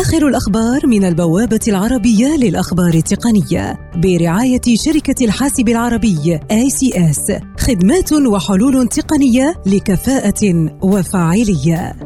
آخر الأخبار من البوابة العربية للأخبار التقنية برعاية شركة الحاسب العربي ICS خدمات وحلول تقنية لكفاءة وفاعلية.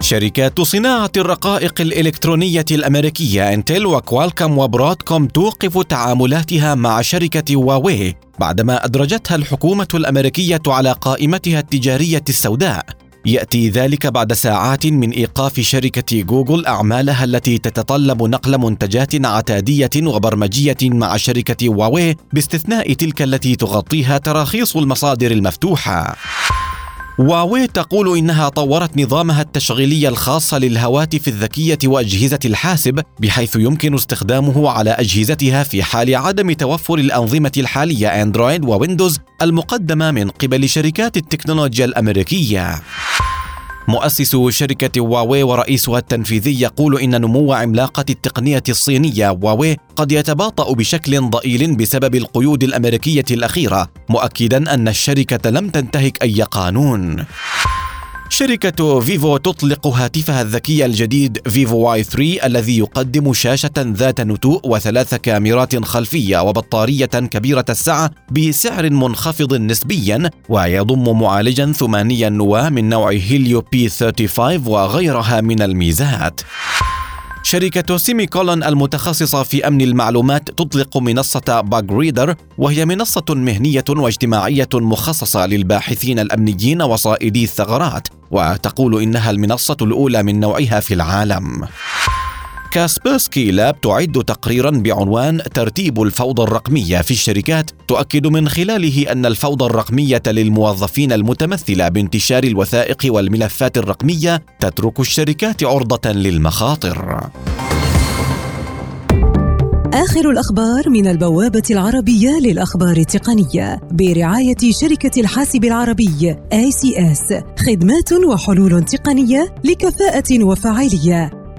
شركات صناعة الرقائق الإلكترونية الأمريكية إنتل وكوالكم وبرودكوم توقف تعاملاتها مع شركة هواوي بعدما أدرجتها الحكومة الأمريكية على قائمتها التجارية السوداء يأتي ذلك بعد ساعات من إيقاف شركة جوجل أعمالها التي تتطلب نقل منتجات عتادية وبرمجية مع شركة هواوي باستثناء تلك التي تغطيها تراخيص المصادر المفتوحة. هواوي تقول إنها طورت نظامها التشغيلي الخاص للهواتف الذكية وأجهزة الحاسب بحيث يمكن استخدامه على أجهزتها في حال عدم توفر الأنظمة الحالية اندرويد وويندوز المقدمة من قبل شركات التكنولوجيا الأمريكية. مؤسس شركة هواوي ورئيسها التنفيذي يقول إن نمو عملاقة التقنية الصينية هواوي قد يتباطأ بشكل ضئيل بسبب القيود الأمريكية الأخيرة، مؤكدا أن الشركة لم تنتهك أي قانون. شركة فيفو تطلق هاتفها الذكي الجديد فيفو واي 3 الذي يقدم شاشة ذات نتوء وثلاث كاميرات خلفية وبطارية كبيرة السعة بسعر منخفض نسبيا ويضم معالجا ثمانيا نواة من نوع هيليو بي 35 وغيرها من الميزات. شركة سيمي كولون المتخصصة في أمن المعلومات تطلق منصة Bug Reader وهي منصة مهنية واجتماعية مخصصة للباحثين الأمنيين وصائدي الثغرات وتقول إنها المنصة الأولى من نوعها في العالم. كاسبرسكي لاب تعد تقريرا بعنوان ترتيب الفوضى الرقمية في الشركات. تؤكد من خلاله أن الفوضى الرقمية للموظفين المتمثلة بانتشار الوثائق والملفات الرقمية تترك الشركات عرضة للمخاطر. آخر الأخبار من البوابة العربية للأخبار التقنية برعاية شركة الحاسب العربي ICS خدمات وحلول تقنية لكفاءة وفاعلية.